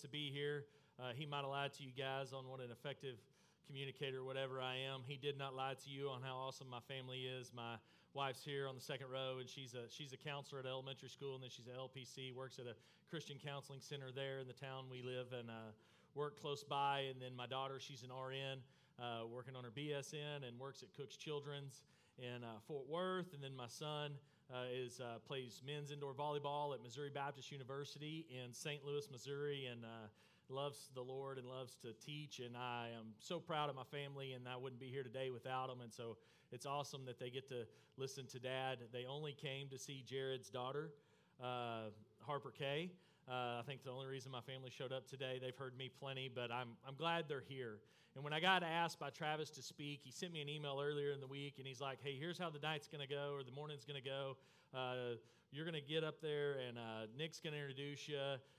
to be here. Uh, he might have lied to you guys on what an effective communicator, whatever I am. He did not lie to you on how awesome my family is. My wife's here on the second row, and she's a she's a counselor at elementary school, and then she's an LPC. Works at a Christian counseling center there in the town we live and uh, work close by. And then my daughter, she's an RN, uh, working on her BSN, and works at Cook's Children's in uh, Fort Worth. And then my son uh, is uh, plays men's indoor volleyball at Missouri Baptist University in St. Louis, Missouri, and uh, loves the Lord and loves to teach. And I am so proud of my family, and I wouldn't be here today without them. And so it's awesome that they get to listen to Dad. They only came to see Jared's daughter, uh, Harper Kay. Uh, I think the only reason my family showed up today, they've heard me plenty, but I'm, I'm glad they're here. And when I got asked by Travis to speak, he sent me an email earlier in the week and he's like, hey, here's how the night's going to go or the morning's going to go. Uh, you're going to get up there and uh, Nick's going to introduce you,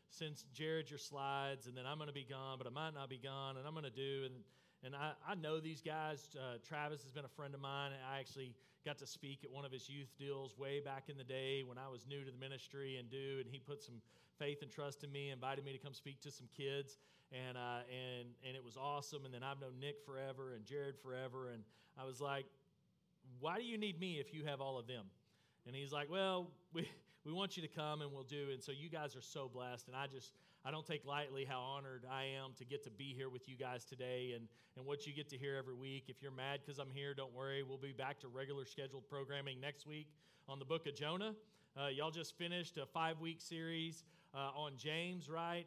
send Jared your slides, and then I'm going to be gone, but I might not be gone, and I'm going to do. And and I, I know these guys. Uh, Travis has been a friend of mine. I actually got to speak at one of his youth deals way back in the day when I was new to the ministry and do, and he put some faith and trust in me, invited me to come speak to some kids, and, uh, and, and it was awesome. And then I've known Nick forever and Jared forever, and I was like, why do you need me if you have all of them? And he's like, Well, we, we want you to come and we'll do. And so you guys are so blessed. And I just, I don't take lightly how honored I am to get to be here with you guys today and, and what you get to hear every week. If you're mad because I'm here, don't worry. We'll be back to regular scheduled programming next week on the book of Jonah. Uh, y'all just finished a five week series uh, on James, right?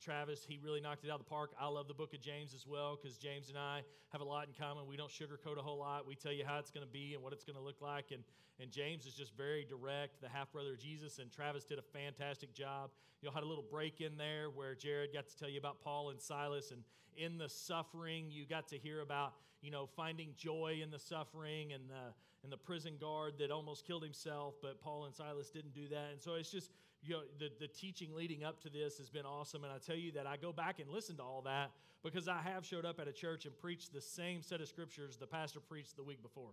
Travis, he really knocked it out of the park. I love the book of James as well because James and I have a lot in common. We don't sugarcoat a whole lot. We tell you how it's going to be and what it's going to look like. And, and James is just very direct, the half brother of Jesus. And Travis did a fantastic job. You had a little break in there where Jared got to tell you about Paul and Silas. And in the suffering, you got to hear about, you know, finding joy in the suffering and and the prison guard that almost killed himself, but Paul and Silas didn't do that. And so it's just, you know, the, the teaching leading up to this has been awesome. And I tell you that I go back and listen to all that because I have showed up at a church and preached the same set of scriptures the pastor preached the week before.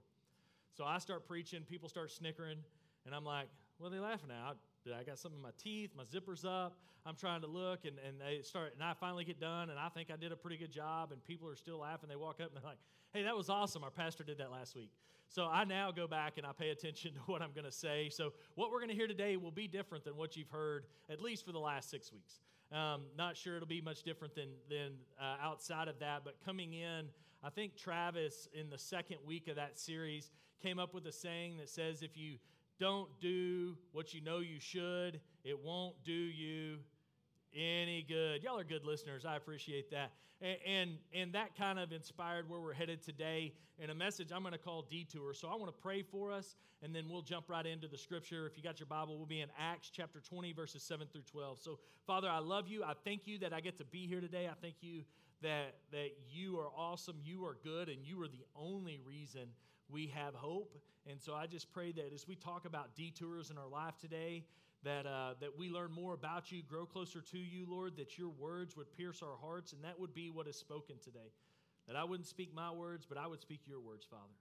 So I start preaching, people start snickering, and I'm like, are they laughing at? I got something in my teeth, my zipper's up. I'm trying to look, and, and they start, and I finally get done, and I think I did a pretty good job, and people are still laughing. They walk up and they're like, hey, that was awesome. Our pastor did that last week. So I now go back and I pay attention to what I'm going to say. So what we're going to hear today will be different than what you've heard, at least for the last six weeks. Um, not sure it'll be much different than, than uh, outside of that, but coming in, I think Travis, in the second week of that series, came up with a saying that says if you don't do what you know you should, it won't do you any good. Y'all are good listeners. I appreciate that. And, and, and, that kind of inspired where we're headed today in a message I'm going to call Detour. So I want to pray for us, and then we'll jump right into the scripture. If you got your Bible, we'll be in Acts chapter 20, verses 7 through 12. So, Father, I love you. I thank you that I get to be here today. I thank you that, that you are awesome, you are good, and you are the only reason we have hope. And so I just pray that as we talk about detours in our life today, that, uh, that we learn more about you, grow closer to you, Lord, that your words would pierce our hearts, and that would be what is spoken today. That I wouldn't speak my words, but I would speak your words, Father.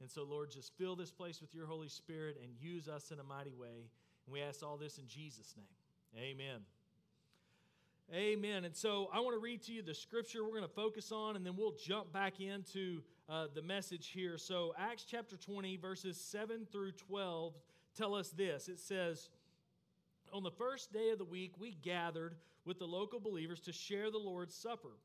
And so, Lord, just fill this place with your Holy Spirit and use us in a mighty way. And we ask all this in Jesus' name. Amen. Amen. And so I want to read to you the scripture we're going to focus on, and then we'll jump back into uh, the message here. So, Acts chapter 20, verses 7 through 12 tell us this it says, On the first day of the week, we gathered with the local believers to share the Lord's Supper.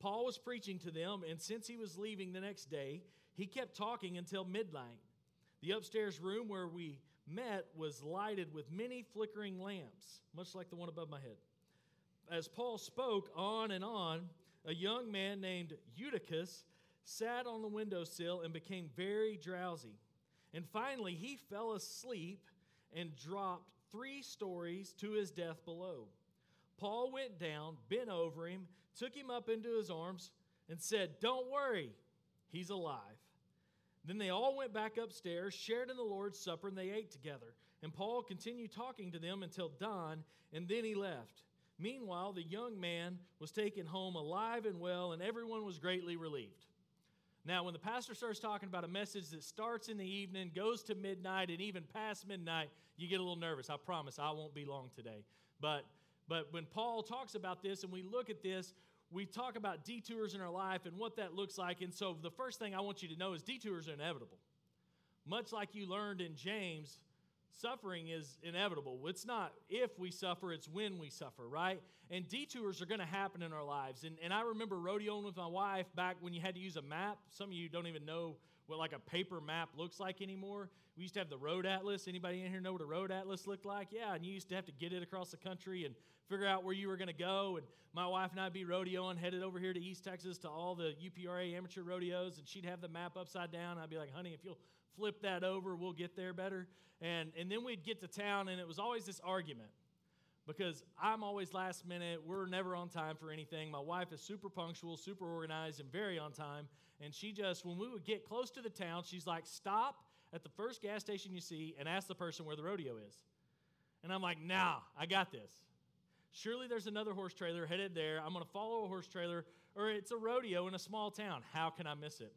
Paul was preaching to them, and since he was leaving the next day, he kept talking until midnight. The upstairs room where we met was lighted with many flickering lamps, much like the one above my head as Paul spoke on and on, a young man named Eutychus sat on the windowsill and became very drowsy. And finally, he fell asleep and dropped three stories to his death below. Paul went down, bent over him, took him up into his arms, and said, Don't worry, he's alive. Then they all went back upstairs, shared in the Lord's Supper, and they ate together. And Paul continued talking to them until dawn, and then he left. Meanwhile, the young man was taken home alive and well, and everyone was greatly relieved. Now, when the pastor starts talking about a message that starts in the evening, goes to midnight, and even past midnight, you get a little nervous. I promise I won't be long today. But But when Paul talks about this and we look at this, we talk about detours in our life and what that looks like. And so the first thing I want you to know is detours are inevitable. Much like you learned in James, suffering is inevitable. It's not if we suffer, it's when we suffer, right? And detours are going to happen in our lives. And, and I remember rodeoing with my wife back when you had to use a map. Some of you don't even know what like a paper map looks like anymore. We used to have the road atlas. Anybody in here know what a road atlas looked like? Yeah, and you used to have to get it across the country and figure out where you were going to go. And my wife and I'd be rodeoing, headed over here to East Texas to all the UPRA amateur rodeos, and she'd have the map upside down. I'd be like, honey, if you'll flip that over, we'll get there better. And, and then we'd get to town, and it was always this argument because I'm always last minute. We're never on time for anything. My wife is super punctual, super organized, and very on time. And she just, when we would get close to the town, she's like, stop at the first gas station you see and ask the person where the rodeo is. And I'm like, nah, I got this. Surely there's another horse trailer headed there. I'm going to follow a horse trailer, or it's a rodeo in a small town. How can I miss it?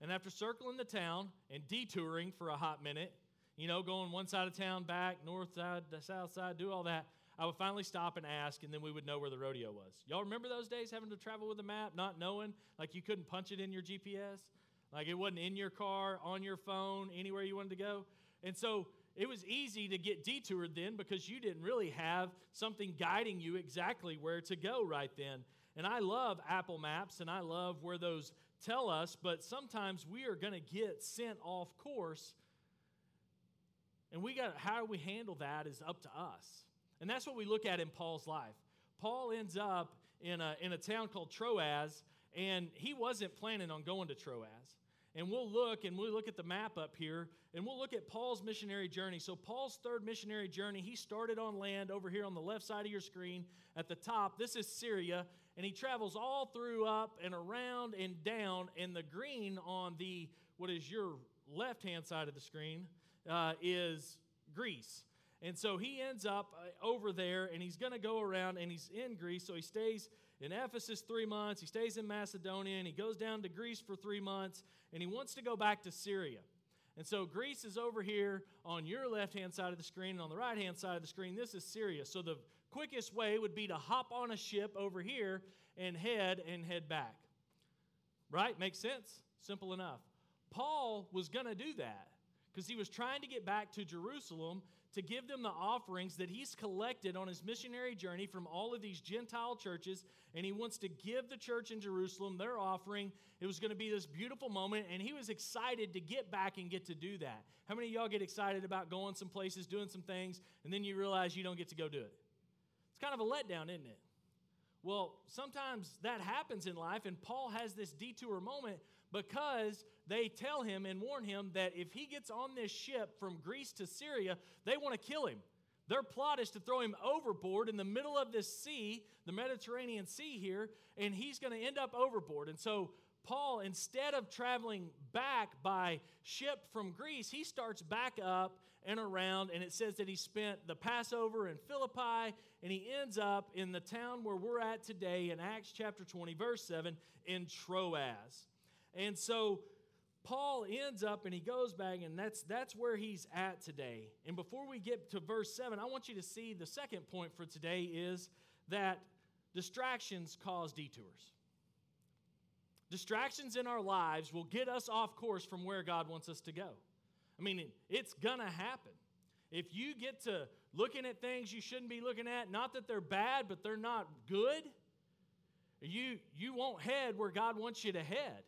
And after circling the town and detouring for a hot minute, you know, going one side of town, back, north side, the south side, do all that, I would finally stop and ask, and then we would know where the rodeo was. Y'all remember those days having to travel with a map, not knowing? Like you couldn't punch it in your GPS? Like it wasn't in your car, on your phone, anywhere you wanted to go? And so it was easy to get detoured then because you didn't really have something guiding you exactly where to go right then. And I love Apple Maps and I love where those tell us, but sometimes we are going to get sent off course. And we got how we handle that is up to us. And that's what we look at in Paul's life. Paul ends up in a, in a town called Troas, and he wasn't planning on going to Troas. And we'll look and we'll look at the map up here and we'll look at Paul's missionary journey. So, Paul's third missionary journey, he started on land over here on the left side of your screen at the top. This is Syria, and he travels all through up and around and down. And the green on the what is your left hand side of the screen uh, is Greece. And so he ends up uh, over there and he's going to go around and he's in Greece. So he stays in Ephesus three months, he stays in Macedonia, and he goes down to Greece for three months, and he wants to go back to Syria. And so Greece is over here on your left hand side of the screen, and on the right hand side of the screen, this is Syria. So the quickest way would be to hop on a ship over here and head and head back. Right? Makes sense? Simple enough. Paul was going to do that because he was trying to get back to Jerusalem to give them the offerings that he's collected on his missionary journey from all of these Gentile churches, and he wants to give the church in Jerusalem their offering. It was going to be this beautiful moment, and he was excited to get back and get to do that. How many of y'all get excited about going some places, doing some things, and then you realize you don't get to go do it? It's kind of a letdown, isn't it? Well, sometimes that happens in life, and Paul has this detour moment because they tell him and warn him that if he gets on this ship from Greece to Syria, they want to kill him. Their plot is to throw him overboard in the middle of this sea, the Mediterranean Sea here, and he's going to end up overboard. And so, Paul, instead of traveling back by ship from Greece, he starts back up and around, and it says that he spent the Passover in Philippi, and he ends up in the town where we're at today in Acts chapter 20, verse 7, in Troas. And so Paul ends up and he goes back, and that's, that's where he's at today. And before we get to verse 7, I want you to see the second point for today is that distractions cause detours. Distractions in our lives will get us off course from where God wants us to go. I mean, it's going to happen. If you get to looking at things you shouldn't be looking at, not that they're bad, but they're not good, you, you won't head where God wants you to head.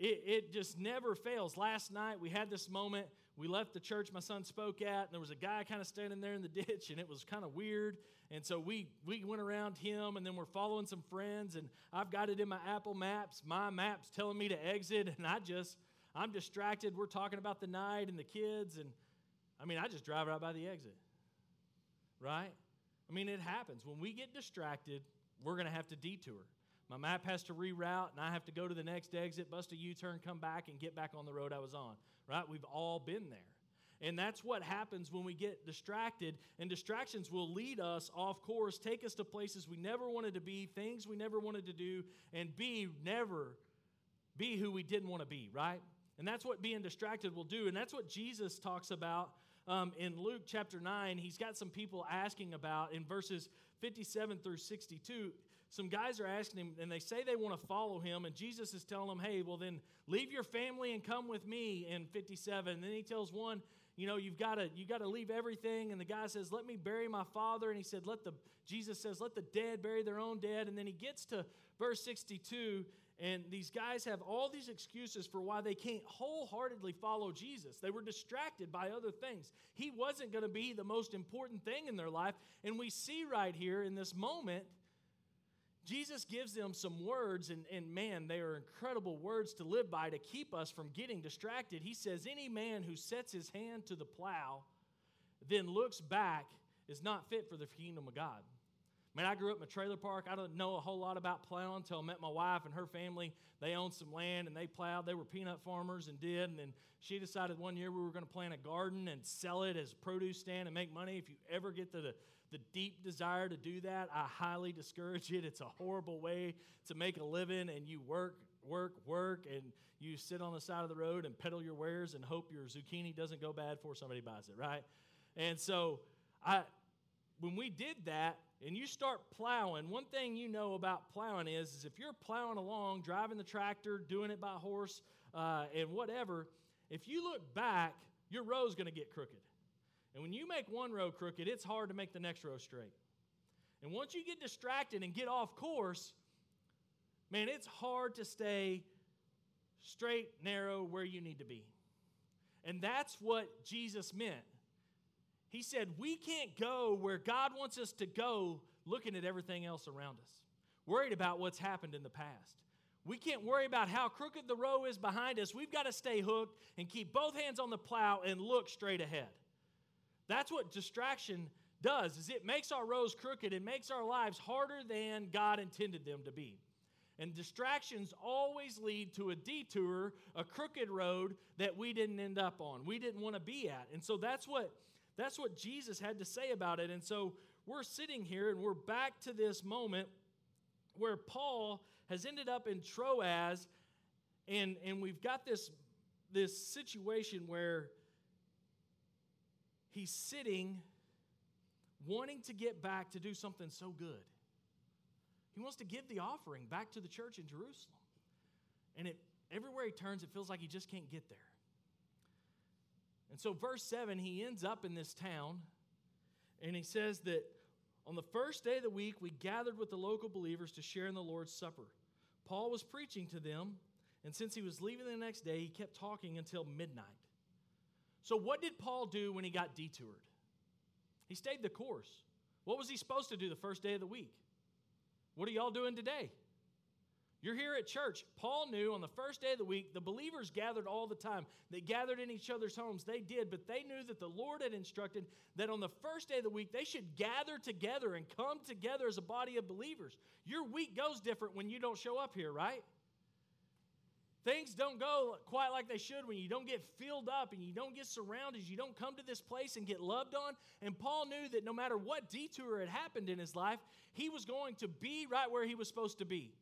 It, it just never fails. Last night we had this moment. We left the church my son spoke at, and there was a guy kind of standing there in the ditch, and it was kind of weird. And so we, we went around him, and then we're following some friends, and I've got it in my Apple Maps. My map's telling me to exit, and I just, I'm distracted. We're talking about the night and the kids, and I mean, I just drive right by the exit, right? I mean, it happens. When we get distracted, we're going to have to detour. My map has to reroute, and I have to go to the next exit, bust a U turn, come back, and get back on the road I was on. Right? We've all been there. And that's what happens when we get distracted. And distractions will lead us off course, take us to places we never wanted to be, things we never wanted to do, and be never be who we didn't want to be, right? And that's what being distracted will do. And that's what Jesus talks about um, in Luke chapter 9. He's got some people asking about in verses 57 through 62, some guys are asking him, and they say they want to follow him, and Jesus is telling them, hey, well, then leave your family and come with me in 57. And then he tells one, you know, you've got to you got to leave everything. And the guy says, let me bury my father. And he said, let the Jesus says, let the dead bury their own dead. And then he gets to verse 62, and these guys have all these excuses for why they can't wholeheartedly follow Jesus. They were distracted by other things. He wasn't going to be the most important thing in their life. And we see right here in this moment Jesus gives them some words, and, and man, they are incredible words to live by to keep us from getting distracted. He says, Any man who sets his hand to the plow, then looks back, is not fit for the kingdom of God. Man, I grew up in a trailer park. I don't know a whole lot about plowing until I met my wife and her family. They owned some land and they plowed. They were peanut farmers and did. And then she decided one year we were going to plant a garden and sell it as a produce stand and make money. If you ever get to the the deep desire to do that, I highly discourage it. It's a horrible way to make a living, and you work, work, work, and you sit on the side of the road and peddle your wares and hope your zucchini doesn't go bad before somebody buys it, right? And so, I, when we did that, and you start plowing, one thing you know about plowing is, is if you're plowing along, driving the tractor, doing it by horse, uh, and whatever, if you look back, your row's going to get crooked. And when you make one row crooked, it's hard to make the next row straight. And once you get distracted and get off course, man, it's hard to stay straight, narrow, where you need to be. And that's what Jesus meant. He said, We can't go where God wants us to go looking at everything else around us, worried about what's happened in the past. We can't worry about how crooked the row is behind us. We've got to stay hooked and keep both hands on the plow and look straight ahead. That's what distraction does is it makes our roads crooked it makes our lives harder than god intended them to be. And distractions always lead to a detour a crooked road that we didn't end up on we didn't want to be at. And so that's what that's what jesus had to say about it. And so we're sitting here and we're back to this moment where paul has ended up in troas and and we've got this this situation where he's sitting wanting to get back to do something so good. He wants to give the offering back to the church in Jerusalem. And it, everywhere he turns, it feels like he just can't get there. And so, verse 7, he ends up in this town, and he says that on the first day of the week, we gathered with the local believers to share in the Lord's Supper. Paul was preaching to them, and since he was leaving the next day, he kept talking until midnight. So, what did Paul do when he got detoured? He stayed the course. What was he supposed to do the first day of the week? What are y'all doing today? You're here at church. Paul knew on the first day of the week, the believers gathered all the time. They gathered in each other's homes. They did, but they knew that the Lord had instructed that on the first day of the week, they should gather together and come together as a body of believers. Your week goes different when you don't show up here, right? Things don't go quite like they should when you don't get filled up and you don't get surrounded. You don't come to this place and get loved on. And Paul knew that no matter what detour had happened in his life, he was going to be right where he was supposed to be.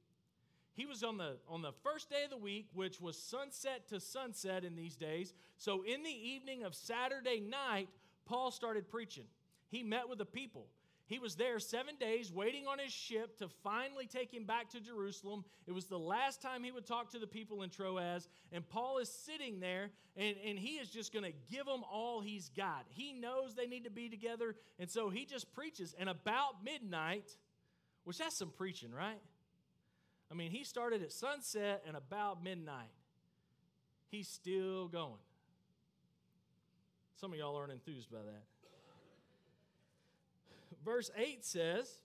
He was on the, on the first day of the week, which was sunset to sunset in these days. So in the evening of Saturday night, Paul started preaching. He met with the people. He was there seven days waiting on his ship to finally take him back to Jerusalem. It was the last time he would talk to the people in Troas. And Paul is sitting there and, and he is just going to give them all he's got. He knows they need to be together. And so he just preaches. And about midnight, which that's some preaching, right? I mean, he started at sunset and about midnight. He's still going. Some of y'all aren't enthused by that verse 8 says,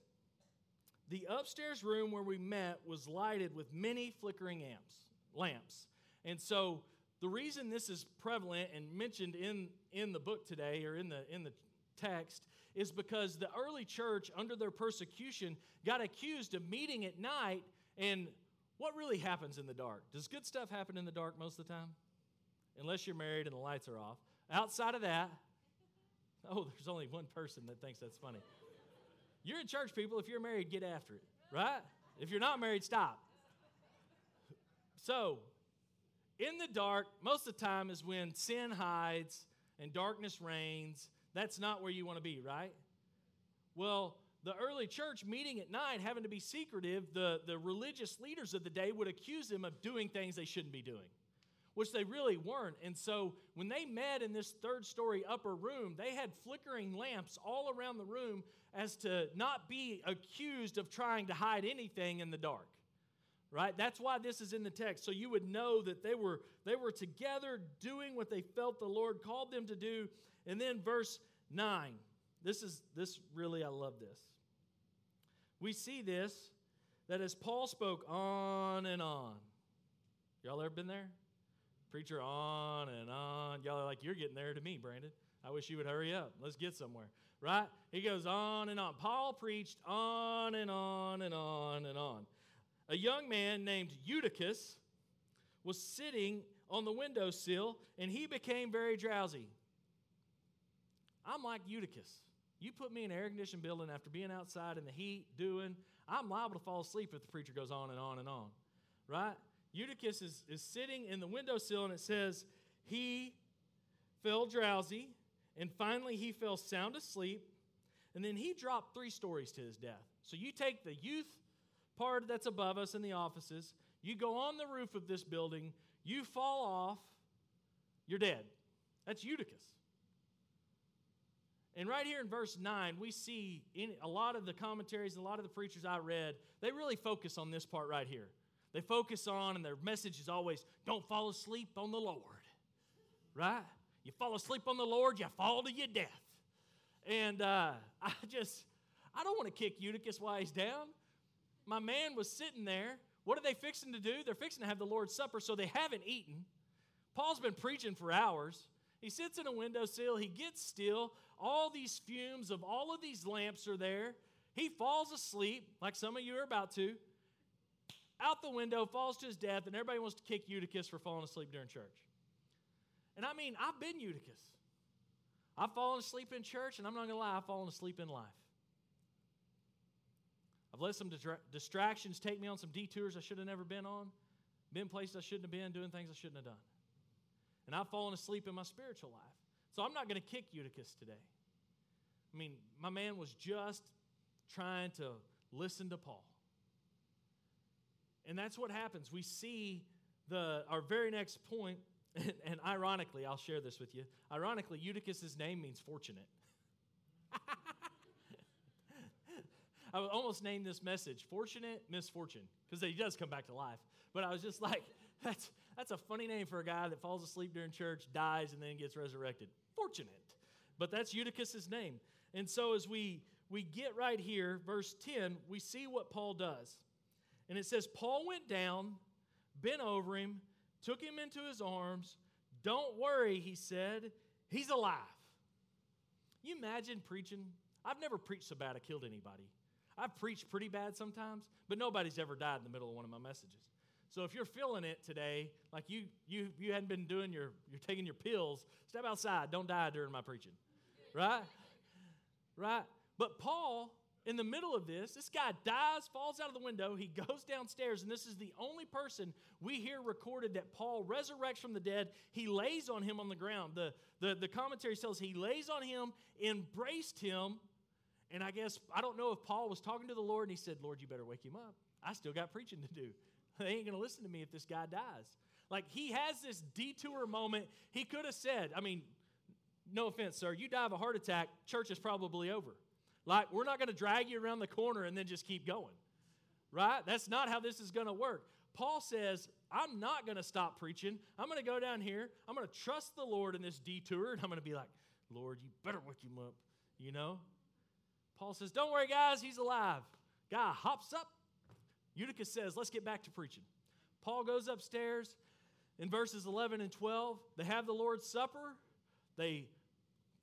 The upstairs room where we met was lighted with many flickering amps, lamps. And so the reason this is prevalent and mentioned in, in the book today or in the, in the text is because the early church, under their persecution, got accused of meeting at night. And what really happens in the dark? Does good stuff happen in the dark most of the time? Unless you're married and the lights are off. Outside of that, oh, there's only one person that thinks that's funny. You're in church, people. If you're married, get after it, right? If you're not married, stop. So, in the dark, most of the time is when sin hides and darkness reigns. That's not where you want to be, right? Well, the early church meeting at night, having to be secretive, the, the religious leaders of the day would accuse them of doing things they shouldn't be doing, which they really weren't. And so when they met in this third story upper room, they had flickering lamps all around the room as to not be accused of trying to hide anything in the dark. Right? That's why this is in the text. So you would know that they were they were together doing what they felt the Lord called them to do. And then verse 9. This is this really I love this. We see this that as Paul spoke on and on. Y'all ever been there? Preacher on and on. Y'all are like, you're getting there to me, Brandon. I wish you would hurry up. Let's get somewhere right? He goes on and on. Paul preached on and on and on and on. A young man named Eutychus was sitting on the windowsill and he became very drowsy. I'm like Eutychus. You put me in an air conditioned building after being outside in the heat doing, I'm liable to fall asleep if the preacher goes on and on and on, right? Eutychus is, is sitting in the windowsill and it says, He fell drowsy and finally, he fell sound asleep. And then he dropped three stories to his death. So you take the youth part that's above us in the offices, you go on the roof of this building, you fall off, you're dead. That's Eutychus. And right here in verse 9, we see in a lot of the commentaries, a lot of the preachers I read, they really focus on this part right here. They focus on, and their message is always, don't fall asleep on the Lord. Right? You fall asleep on the Lord, you fall to your death. And uh, I just, I don't want to kick Eutychus while he's down. My man was sitting there. What are they fixing to do? They're fixing to have the Lord's Supper, so they haven't eaten. Paul's been preaching for hours. He sits in a windowsill, he gets still. All these fumes of all of these lamps are there. He falls asleep, like some of you are about to, out the window, falls to his death, and everybody wants to kick Eutychus for falling asleep during church. And I mean, I've been Eutychus. I've fallen asleep in church, and I'm not going to lie, I've fallen asleep in life. I've let some distra- distractions take me on some detours I should have never been on, been places I shouldn't have been, doing things I shouldn't have done. And I've fallen asleep in my spiritual life. So I'm not going to kick Eutychus today. I mean, my man was just trying to listen to Paul. And that's what happens. We see the our very next point and, and ironically, I'll share this with you. Ironically, Eutychus' name means fortunate. I would almost name this message Fortunate Misfortune, because he does come back to life. But I was just like, that's, that's a funny name for a guy that falls asleep during church, dies, and then gets resurrected. Fortunate. But that's Eutychus' name. And so as we, we get right here, verse 10, we see what Paul does. And it says, Paul went down, bent over him, took him into his arms. Don't worry, he said, he's alive. You imagine preaching? I've never preached so bad I killed anybody. I've preached pretty bad sometimes, but nobody's ever died in the middle of one of my messages. So if you're feeling it today, like you you you hadn't been doing your you're taking your pills, step outside. Don't die during my preaching. Right? Right? But Paul in the middle of this, this guy dies, falls out of the window. He goes downstairs, and this is the only person we hear recorded that Paul resurrects from the dead. He lays on him on the ground. The, the, the commentary tells he lays on him, embraced him, and I guess, I don't know if Paul was talking to the Lord and he said, Lord, you better wake him up. I still got preaching to do. They ain't going to listen to me if this guy dies. Like, he has this detour moment. He could have said, I mean, no offense, sir, you die of a heart attack, church is probably over. Like, we're not going to drag you around the corner and then just keep going, right? That's not how this is going to work. Paul says, I'm not going to stop preaching. I'm going to go down here. I'm going to trust the Lord in this detour, and I'm going to be like, Lord, you better wake him up, you know? Paul says, Don't worry, guys, he's alive. Guy hops up. Eutychus says, Let's get back to preaching. Paul goes upstairs in verses 11 and 12. They have the Lord's Supper. They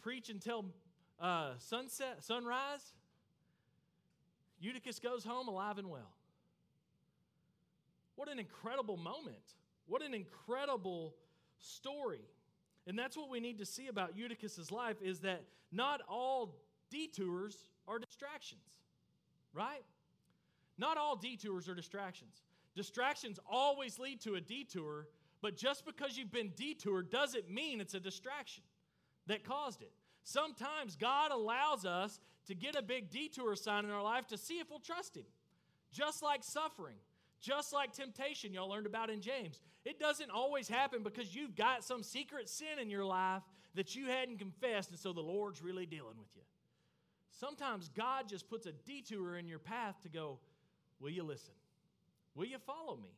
preach until uh, sunset, sunrise, Eutychus goes home alive and well. What an incredible moment. What an incredible story. And that's what we need to see about Eutychus's life is that not all detours are distractions, right? Not all detours are distractions. Distractions always lead to a detour, but just because you've been detoured doesn't mean it's a distraction that caused it. Sometimes God allows us to get a big detour sign in our life to see if we'll trust Him. Just like suffering, just like temptation, y'all learned about in James. It doesn't always happen because you've got some secret sin in your life that you hadn't confessed, and so the Lord's really dealing with you. Sometimes God just puts a detour in your path to go, Will you listen? Will you follow me?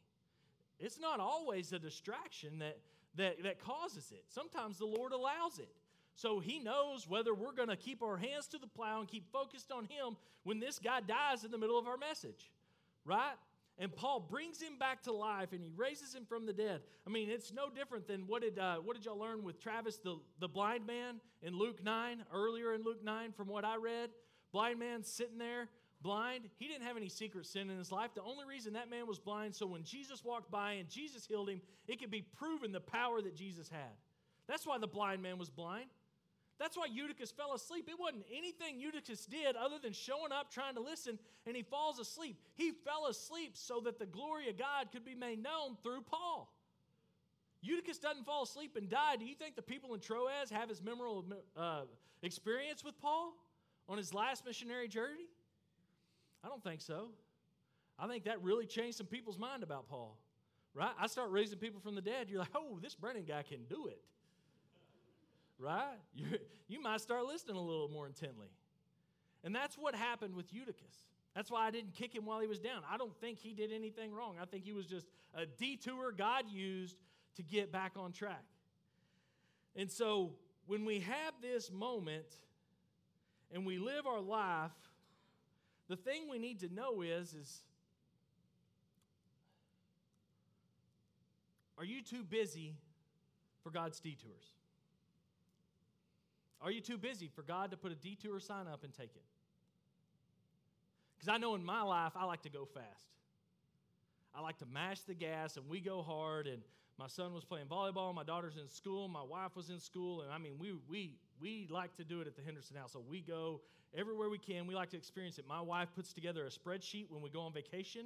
It's not always a distraction that, that, that causes it. Sometimes the Lord allows it. So he knows whether we're going to keep our hands to the plow and keep focused on him when this guy dies in the middle of our message, right? And Paul brings him back to life and he raises him from the dead. I mean, it's no different than what did, uh, what did y'all learn with Travis, the, the blind man in Luke 9, earlier in Luke 9, from what I read? Blind man sitting there, blind. He didn't have any secret sin in his life. The only reason that man was blind, so when Jesus walked by and Jesus healed him, it could be proven the power that Jesus had. That's why the blind man was blind. That's why Eutychus fell asleep. It wasn't anything Eutychus did other than showing up, trying to listen, and he falls asleep. He fell asleep so that the glory of God could be made known through Paul. Eutychus doesn't fall asleep and die. Do you think the people in Troas have his memorable uh, experience with Paul on his last missionary journey? I don't think so. I think that really changed some people's mind about Paul, right? I start raising people from the dead. You're like, oh, this Brandon guy can do it right? You, you might start listening a little more intently. And that's what happened with Eutychus. That's why I didn't kick him while he was down. I don't think he did anything wrong. I think he was just a detour God used to get back on track. And so when we have this moment and we live our life, the thing we need to know is is are you too busy for God's detours? Are you too busy for God to put a detour sign up and take it? Because I know in my life, I like to go fast. I like to mash the gas and we go hard. And my son was playing volleyball, my daughter's in school, my wife was in school. And I mean, we, we, we like to do it at the Henderson house. So we go everywhere we can. We like to experience it. My wife puts together a spreadsheet when we go on vacation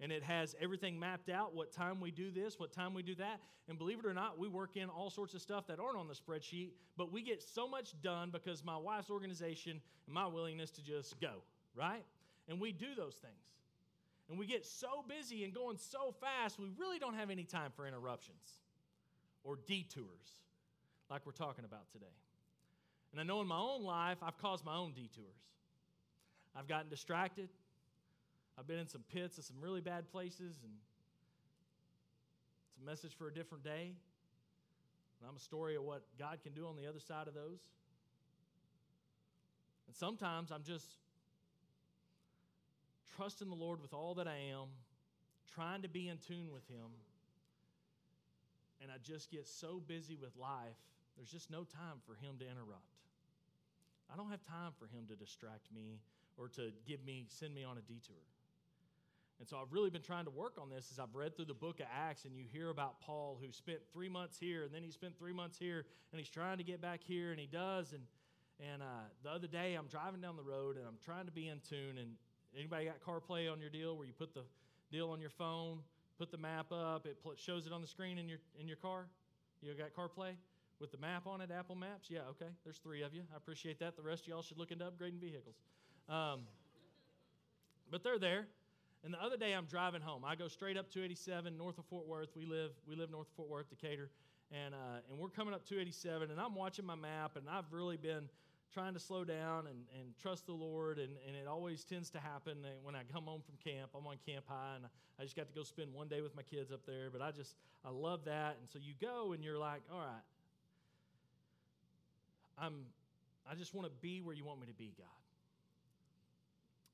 and it has everything mapped out what time we do this, what time we do that. And believe it or not, we work in all sorts of stuff that aren't on the spreadsheet, but we get so much done because my wife's organization and my willingness to just go, right? And we do those things. And we get so busy and going so fast, we really don't have any time for interruptions or detours like we're talking about today. And I know in my own life, I've caused my own detours. I've gotten distracted. I've been in some pits of some really bad places, and it's a message for a different day. And I'm a story of what God can do on the other side of those. And sometimes I'm just trusting the Lord with all that I am, trying to be in tune with Him. And I just get so busy with life, there's just no time for Him to interrupt. I don't have time for Him to distract me or to give me, send me on a detour. And so I've really been trying to work on this as I've read through the book of Acts and you hear about Paul who spent three months here and then he spent three months here and he's trying to get back here and he does. And, and uh, the other day I'm driving down the road and I'm trying to be in tune. And anybody got CarPlay on your deal where you put the deal on your phone, put the map up, it shows it on the screen in your, in your car? You got CarPlay? With the map on it, Apple Maps? Yeah, okay. There's three of you. I appreciate that. The rest of y'all should look into upgrading vehicles. Um, but they're there. And the other day I'm driving home. I go straight up 287 north of Fort Worth. We live we live north of Fort Worth, Decatur, and uh, and we're coming up 287. And I'm watching my map, and I've really been trying to slow down and, and trust the Lord. And, and it always tends to happen when I come home from camp. I'm on Camp High, and I just got to go spend one day with my kids up there. But I just I love that. And so you go, and you're like, all right, I'm I just want to be where you want me to be, God.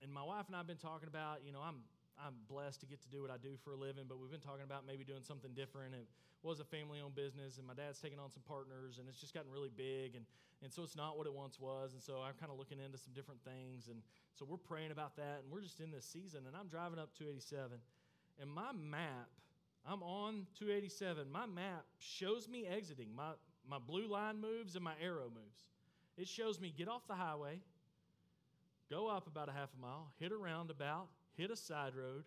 And my wife and I have been talking about, you know, I'm I'm blessed to get to do what I do for a living, but we've been talking about maybe doing something different. It was a family owned business, and my dad's taking on some partners, and it's just gotten really big. And, and so it's not what it once was. And so I'm kind of looking into some different things. And so we're praying about that, and we're just in this season. And I'm driving up 287, and my map, I'm on 287. My map shows me exiting. My, my blue line moves and my arrow moves. It shows me get off the highway, go up about a half a mile, hit a roundabout, hit a side road,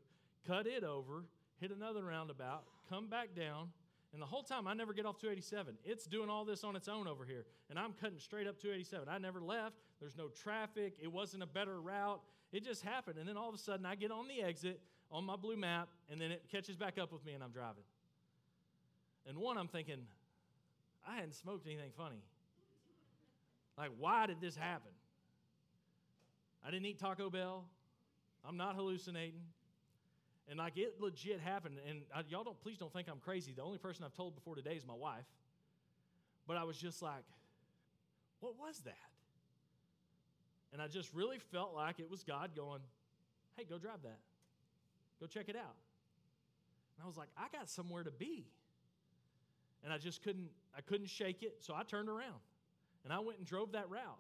cut it over, hit another roundabout, come back down, And the whole time, I never get off 287. It's doing all this on its own over here. And I'm cutting straight up 287. I never left. There's no traffic. It wasn't a better route. It just happened. And then all of a sudden, I get on the exit on my blue map, and then it catches back up with me, and I'm driving. And one, I'm thinking, I hadn't smoked anything funny. Like, why did this happen? I didn't eat Taco Bell. I'm not hallucinating. And like it legit happened. And I, y'all don't, please don't think I'm crazy. The only person I've told before today is my wife. But I was just like, what was that? And I just really felt like it was God going, hey, go drive that. Go check it out. And I was like, I got somewhere to be. And I just couldn't, I couldn't shake it. So I turned around and I went and drove that route.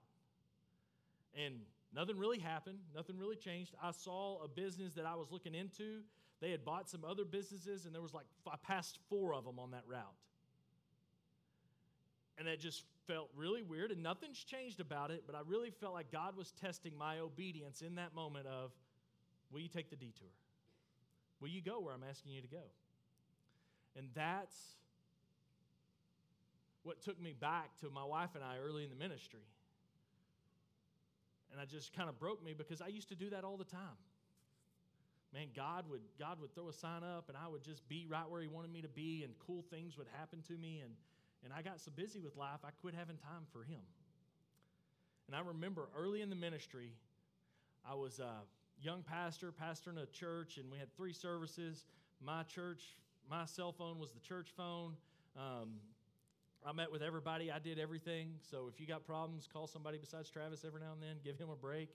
And nothing really happened. Nothing really changed. I saw a business that I was looking into they had bought some other businesses, and there was like, I passed four of them on that route. And that just felt really weird, and nothing's changed about it, but I really felt like God was testing my obedience in that moment of, will you take the detour? Will you go where I'm asking you to go? And that's what took me back to my wife and I early in the ministry. And I just kind of broke me because I used to do that all the time man, God would, God would throw a sign up and I would just be right where He wanted me to be and cool things would happen to me. And, and I got so busy with life, I quit having time for Him. And I remember early in the ministry, I was a young pastor, pastoring a church, and we had three services. My church, my cell phone was the church phone. Um, I met with everybody. I did everything. So if you got problems, call somebody besides Travis every now and then. Give him a break.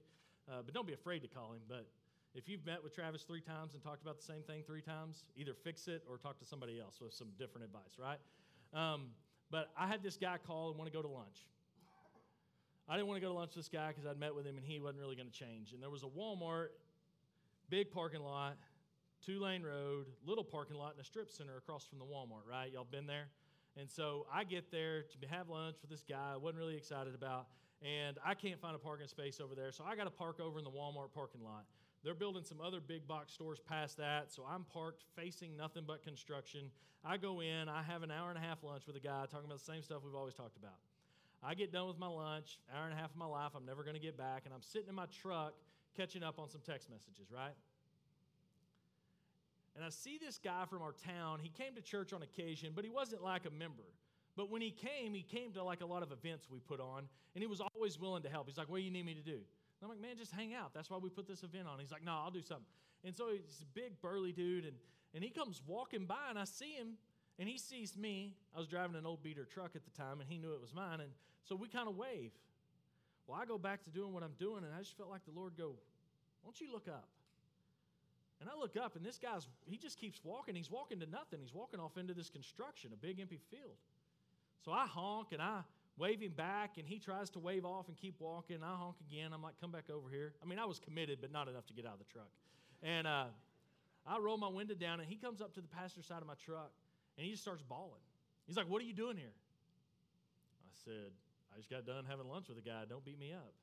Uh, but don't be afraid to call him. But if you've met with Travis three times and talked about the same thing three times, either fix it or talk to somebody else with some different advice, right? Um, but I had this guy call and want to go to lunch. I didn't want to go to lunch with this guy because I'd met with him and he wasn't really going to change. And there was a Walmart, big parking lot, two lane road, little parking lot, and a strip center across from the Walmart, right? Y'all been there? And so I get there to have lunch with this guy I wasn't really excited about, and I can't find a parking space over there, so I got to park over in the Walmart parking lot. They're building some other big box stores past that, so I'm parked facing nothing but construction. I go in, I have an hour and a half lunch with a guy talking about the same stuff we've always talked about. I get done with my lunch, hour and a half of my life I'm never going to get back, and I'm sitting in my truck catching up on some text messages, right? And I see this guy from our town. He came to church on occasion, but he wasn't like a member. But when he came, he came to like a lot of events we put on, and he was always willing to help. He's like, What do you need me to do? I'm like, man, just hang out. That's why we put this event on. He's like, no, I'll do something. And so he's a big, burly dude, and, and he comes walking by, and I see him, and he sees me. I was driving an old beater truck at the time, and he knew it was mine. And so we kind of wave. Well, I go back to doing what I'm doing, and I just felt like the Lord go, why don't you look up? And I look up, and this guy's, he just keeps walking. He's walking to nothing. He's walking off into this construction, a big empty field. So I honk, and I wave him back, and he tries to wave off and keep walking. I honk again. I'm like, come back over here. I mean, I was committed, but not enough to get out of the truck. And uh, I roll my window down, and he comes up to the passenger side of my truck, and he just starts bawling. He's like, What are you doing here? I said, I just got done having lunch with a guy. Don't beat me up.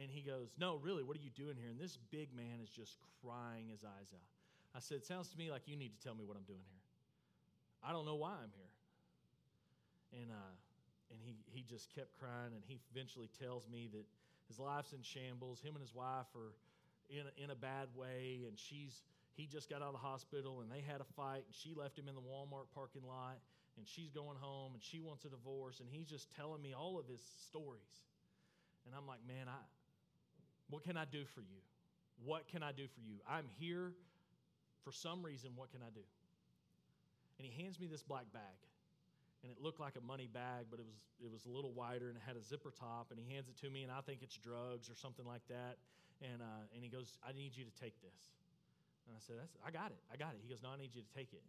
And he goes, No, really, what are you doing here? And this big man is just crying his eyes out. I said, Sounds to me like you need to tell me what I'm doing here. I don't know why I'm here. And uh, and he, he just kept crying and he eventually tells me that his life's in shambles him and his wife are in a, in a bad way and she's he just got out of the hospital and they had a fight and she left him in the walmart parking lot and she's going home and she wants a divorce and he's just telling me all of his stories and i'm like man i what can i do for you what can i do for you i'm here for some reason what can i do and he hands me this black bag and it looked like a money bag, but it was it was a little wider and it had a zipper top. And he hands it to me, and I think it's drugs or something like that. And uh, and he goes, "I need you to take this." And I said, That's, "I got it, I got it." He goes, "No, I need you to take it."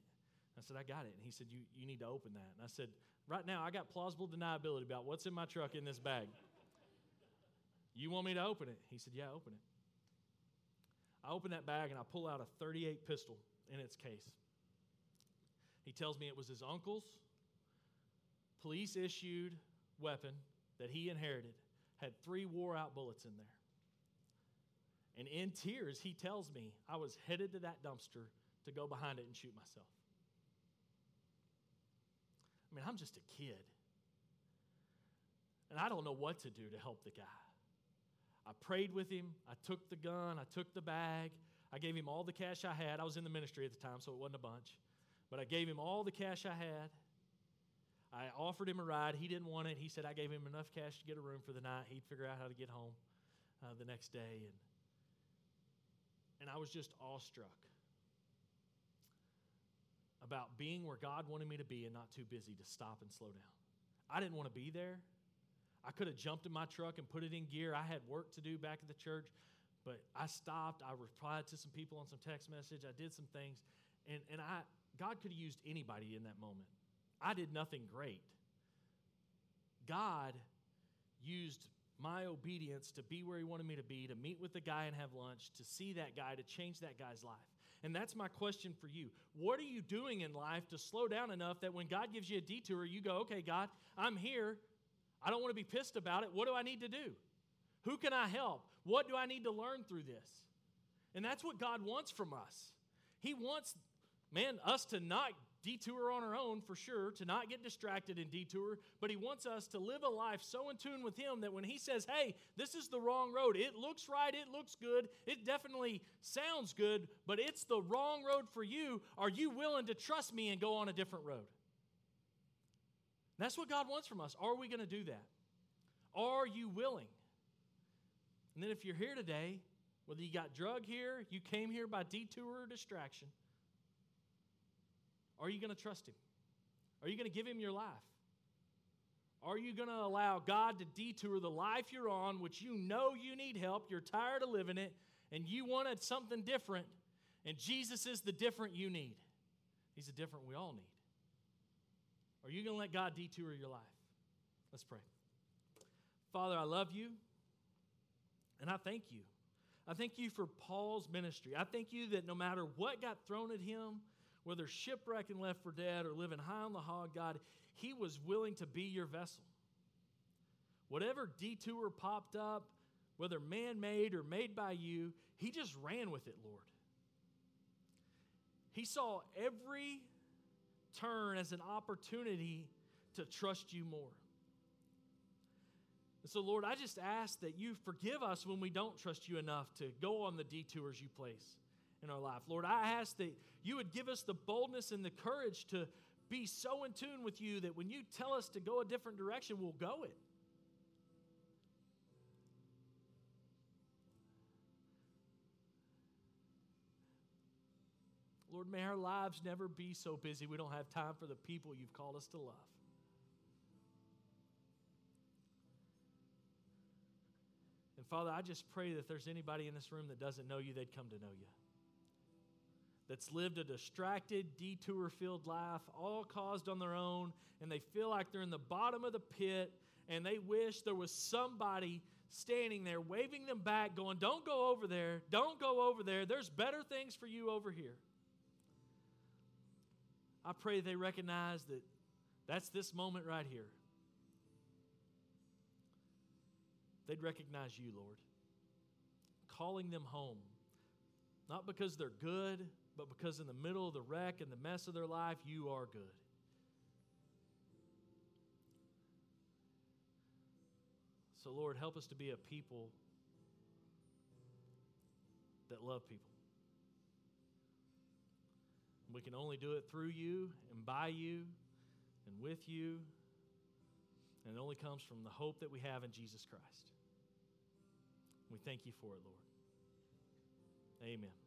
I said, "I got it." And he said, "You you need to open that." And I said, "Right now, I got plausible deniability about what's in my truck in this bag. You want me to open it?" He said, "Yeah, open it." I open that bag and I pull out a 38 pistol in its case. He tells me it was his uncle's police issued weapon that he inherited had three wore out bullets in there. And in tears, he tells me I was headed to that dumpster to go behind it and shoot myself. I mean, I'm just a kid. And I don't know what to do to help the guy. I prayed with him. I took the gun. I took the bag. I gave him all the cash I had. I was in the ministry at the time, so it wasn't a bunch. But I gave him all the cash I had. I offered him a ride. He didn't want it. He said I gave him enough cash to get a room for the night. He'd figure out how to get home uh, the next day. And, and I was just awestruck about being where God wanted me to be and not too busy to stop and slow down. I didn't want to be there. I could have jumped in my truck and put it in gear. I had work to do back at the church, but I stopped. I replied to some people on some text message. I did some things, and, and I God could have used anybody in that moment. I did nothing great. God used my obedience to be where He wanted me to be, to meet with the guy and have lunch, to see that guy, to change that guy's life. And that's my question for you. What are you doing in life to slow down enough that when God gives you a detour, you go, okay, God, I'm here. I don't want to be pissed about it. What do I need to do? Who can I help? What do I need to learn through this? And that's what God wants from us. He wants, man, us to not detour on our own for sure, to not get distracted and detour, but He wants us to live a life so in tune with Him that when He says, hey, this is the wrong road, it looks right, it looks good, it definitely sounds good, but it's the wrong road for you. Are you willing to trust me and go on a different road? That's what God wants from us. Are we going to do that? Are you willing? And then if you're here today, whether you got drug here, you came here by detour or distraction, are you going to trust Him? Are you going to give Him your life? Are you going to allow God to detour the life you're on, which you know you need help, you're tired of living it, and you wanted something different, and Jesus is the different you need? He's the different we all need. Are you going to let God detour your life? Let's pray. Father, I love you, and I thank you. I thank you for Paul's ministry. I thank you that no matter what got thrown at him, whether shipwrecked and left for dead or living high on the hog, God, he was willing to be your vessel. Whatever detour popped up, whether man made or made by you, he just ran with it, Lord. He saw every turn as an opportunity to trust you more. And so, Lord, I just ask that you forgive us when we don't trust you enough to go on the detours you place in our life. Lord, I ask that you would give us the boldness and the courage to be so in tune with you that when you tell us to go a different direction, we'll go it. Lord, may our lives never be so busy we don't have time for the people you've called us to love. And Father, I just pray that there's anybody in this room that doesn't know you, they'd come to know you that's lived a distracted, detour filled life, all caused on their own, and they feel like they're in the bottom of the pit, and they wish there was somebody standing there waving them back, going, Don't go over there, don't go over there, there's better things for you over here. I pray they recognize that that's this moment right here. They'd recognize you, Lord, calling them home. Not because they're good, but because in the middle of the wreck and the mess of their life, you are good. So, Lord, help us to be a people that love people. We can only do it through you and by you and with you. And it only comes from the hope that we have in Jesus Christ. We thank you for it, Lord. Amen.